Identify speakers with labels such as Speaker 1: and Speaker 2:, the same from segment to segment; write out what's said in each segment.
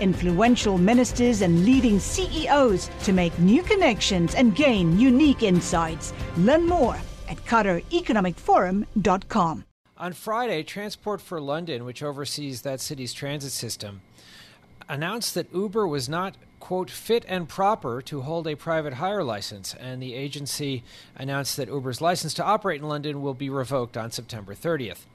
Speaker 1: influential ministers, and leading CEOs to make new connections and gain unique insights. Learn more at QatarEconomicForum.com.
Speaker 2: On Friday, Transport for London, which oversees that city's transit system, announced that Uber was not, quote, fit and proper to hold a private hire license, and the agency announced that Uber's license to operate in London will be revoked on September 30th.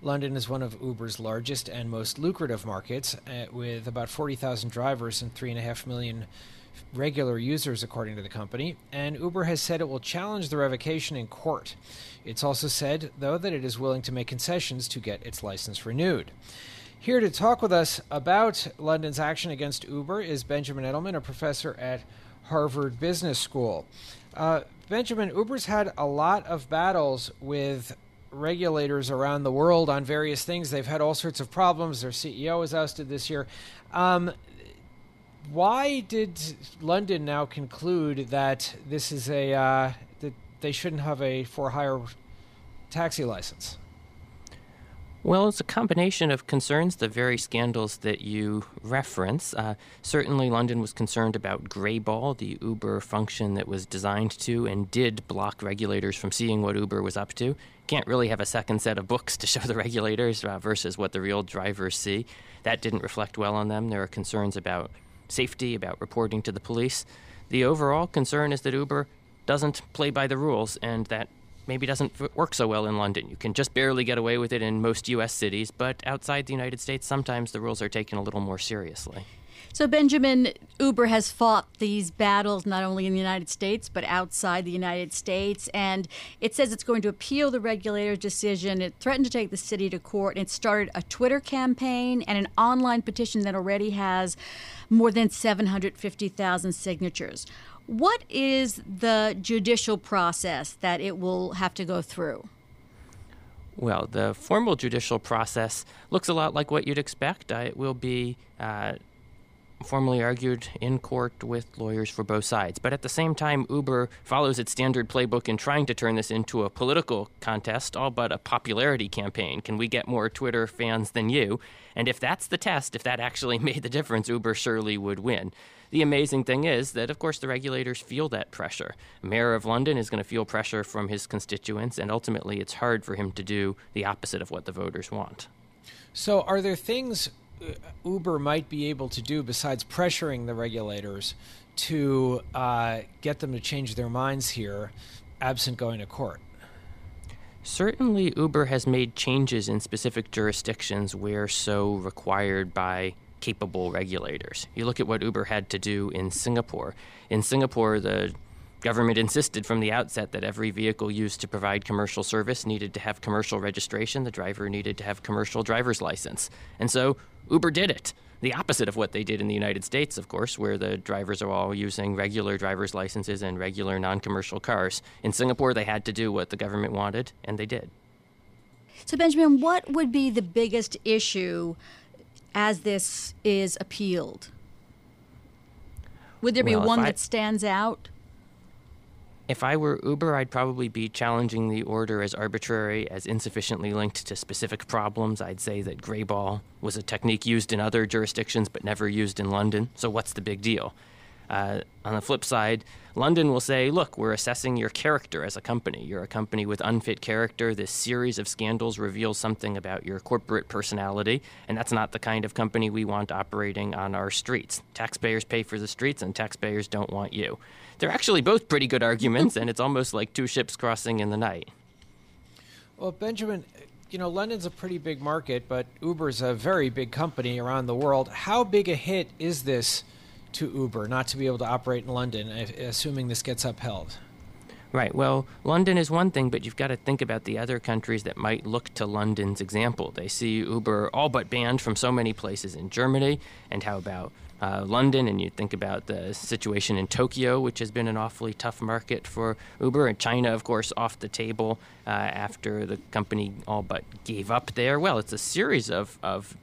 Speaker 2: London is one of Uber's largest and most lucrative markets, uh, with about 40,000 drivers and 3.5 million regular users, according to the company. And Uber has said it will challenge the revocation in court. It's also said, though, that it is willing to make concessions to get its license renewed. Here to talk with us about London's action against Uber is Benjamin Edelman, a professor at Harvard Business School. Uh, Benjamin, Uber's had a lot of battles with regulators around the world on various things. They've had all sorts of problems. Their CEO was ousted this year. Um, why did London now conclude that this is a uh, that they shouldn't have a for hire taxi license?
Speaker 3: Well, it's a combination of concerns, the very scandals that you reference. Uh, certainly, London was concerned about Greyball, the Uber function that was designed to and did block regulators from seeing what Uber was up to. Can't really have a second set of books to show the regulators uh, versus what the real drivers see. That didn't reflect well on them. There are concerns about safety, about reporting to the police. The overall concern is that Uber doesn't play by the rules and that maybe doesn't work so well in London. You can just barely get away with it in most U.S. cities, but outside the United States, sometimes the rules are taken a little more seriously.
Speaker 4: So, Benjamin, Uber has fought these battles not only in the United States, but outside the United States. And it says it's going to appeal the regulator's decision. It threatened to take the city to court. It started a Twitter campaign and an online petition that already has more than 750,000 signatures. What is the judicial process that it will have to go through?
Speaker 3: Well, the formal judicial process looks a lot like what you'd expect. Uh, it will be uh, formally argued in court with lawyers for both sides. But at the same time, Uber follows its standard playbook in trying to turn this into a political contest, all but a popularity campaign. Can we get more Twitter fans than you? And if that's the test, if that actually made the difference, Uber surely would win. The amazing thing is that, of course, the regulators feel that pressure. Mayor of London is going to feel pressure from his constituents, and ultimately, it's hard for him to do the opposite of what the voters want.
Speaker 2: So, are there things Uber might be able to do besides pressuring the regulators to uh, get them to change their minds here, absent going to court?
Speaker 3: Certainly, Uber has made changes in specific jurisdictions where so required by capable regulators. You look at what Uber had to do in Singapore. In Singapore, the government insisted from the outset that every vehicle used to provide commercial service needed to have commercial registration. The driver needed to have commercial driver's license. And so Uber did it. The opposite of what they did in the United States, of course, where the drivers are all using regular driver's licenses and regular non commercial cars. In Singapore, they had to do what the government wanted, and they did.
Speaker 4: So, Benjamin, what would be the biggest issue as this is appealed? Would there
Speaker 3: well,
Speaker 4: be one
Speaker 3: I,
Speaker 4: that stands out?
Speaker 3: If I were Uber, I'd probably be challenging the order as arbitrary, as insufficiently linked to specific problems. I'd say that Greyball was a technique used in other jurisdictions but never used in London, so what's the big deal? Uh, on the flip side, London will say, look, we're assessing your character as a company. You're a company with unfit character. This series of scandals reveals something about your corporate personality, and that's not the kind of company we want operating on our streets. Taxpayers pay for the streets, and taxpayers don't want you. They're actually both pretty good arguments, and it's almost like two ships crossing in the night.
Speaker 2: Well, Benjamin, you know, London's a pretty big market, but Uber's a very big company around the world. How big a hit is this to Uber not to be able to operate in London, assuming this gets upheld?
Speaker 3: Right. Well, London is one thing, but you've got to think about the other countries that might look to London's example. They see Uber all but banned from so many places in Germany, and how about uh, London, and you think about the situation in Tokyo, which has been an awfully tough market for Uber, and China, of course, off the table uh, after the company all but gave up there. Well, it's a series of, of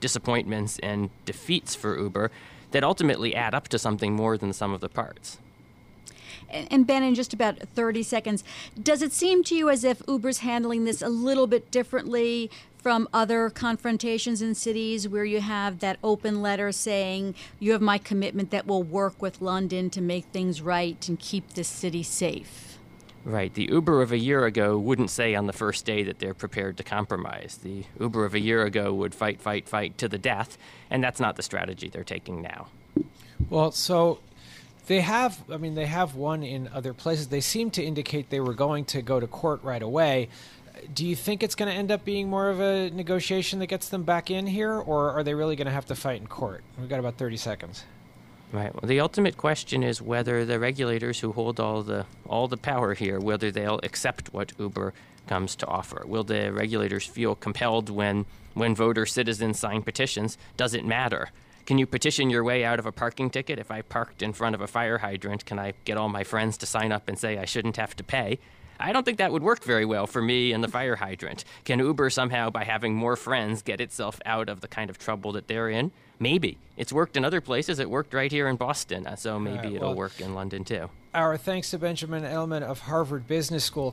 Speaker 3: disappointments and defeats for Uber that ultimately add up to something more than the sum of the parts.
Speaker 4: And Ben, in just about 30 seconds, does it seem to you as if Uber's handling this a little bit differently from other confrontations in cities where you have that open letter saying, You have my commitment that we'll work with London to make things right and keep this city safe?
Speaker 3: Right. The Uber of a year ago wouldn't say on the first day that they're prepared to compromise. The Uber of a year ago would fight, fight, fight to the death, and that's not the strategy they're taking now.
Speaker 2: Well, so they have, I mean, they have won in other places. They seem to indicate they were going to go to court right away do you think it's going to end up being more of a negotiation that gets them back in here, or are they really going to have to fight in court? We've got about 30 seconds.
Speaker 3: Right. Well, the ultimate question is whether the regulators who hold all the all the power here, whether they'll accept what Uber comes to offer. Will the regulators feel compelled when when voter citizens sign petitions? Does it matter? Can you petition your way out of a parking ticket? If I parked in front of a fire hydrant, can I get all my friends to sign up and say I shouldn't have to pay? I don't think that would work very well for me and the fire hydrant. Can Uber somehow, by having more friends, get itself out of the kind of trouble that they're in? Maybe. It's worked in other places. It worked right here in Boston, uh, so maybe right, it'll work in London too.
Speaker 2: Our thanks to Benjamin Edelman of Harvard Business School.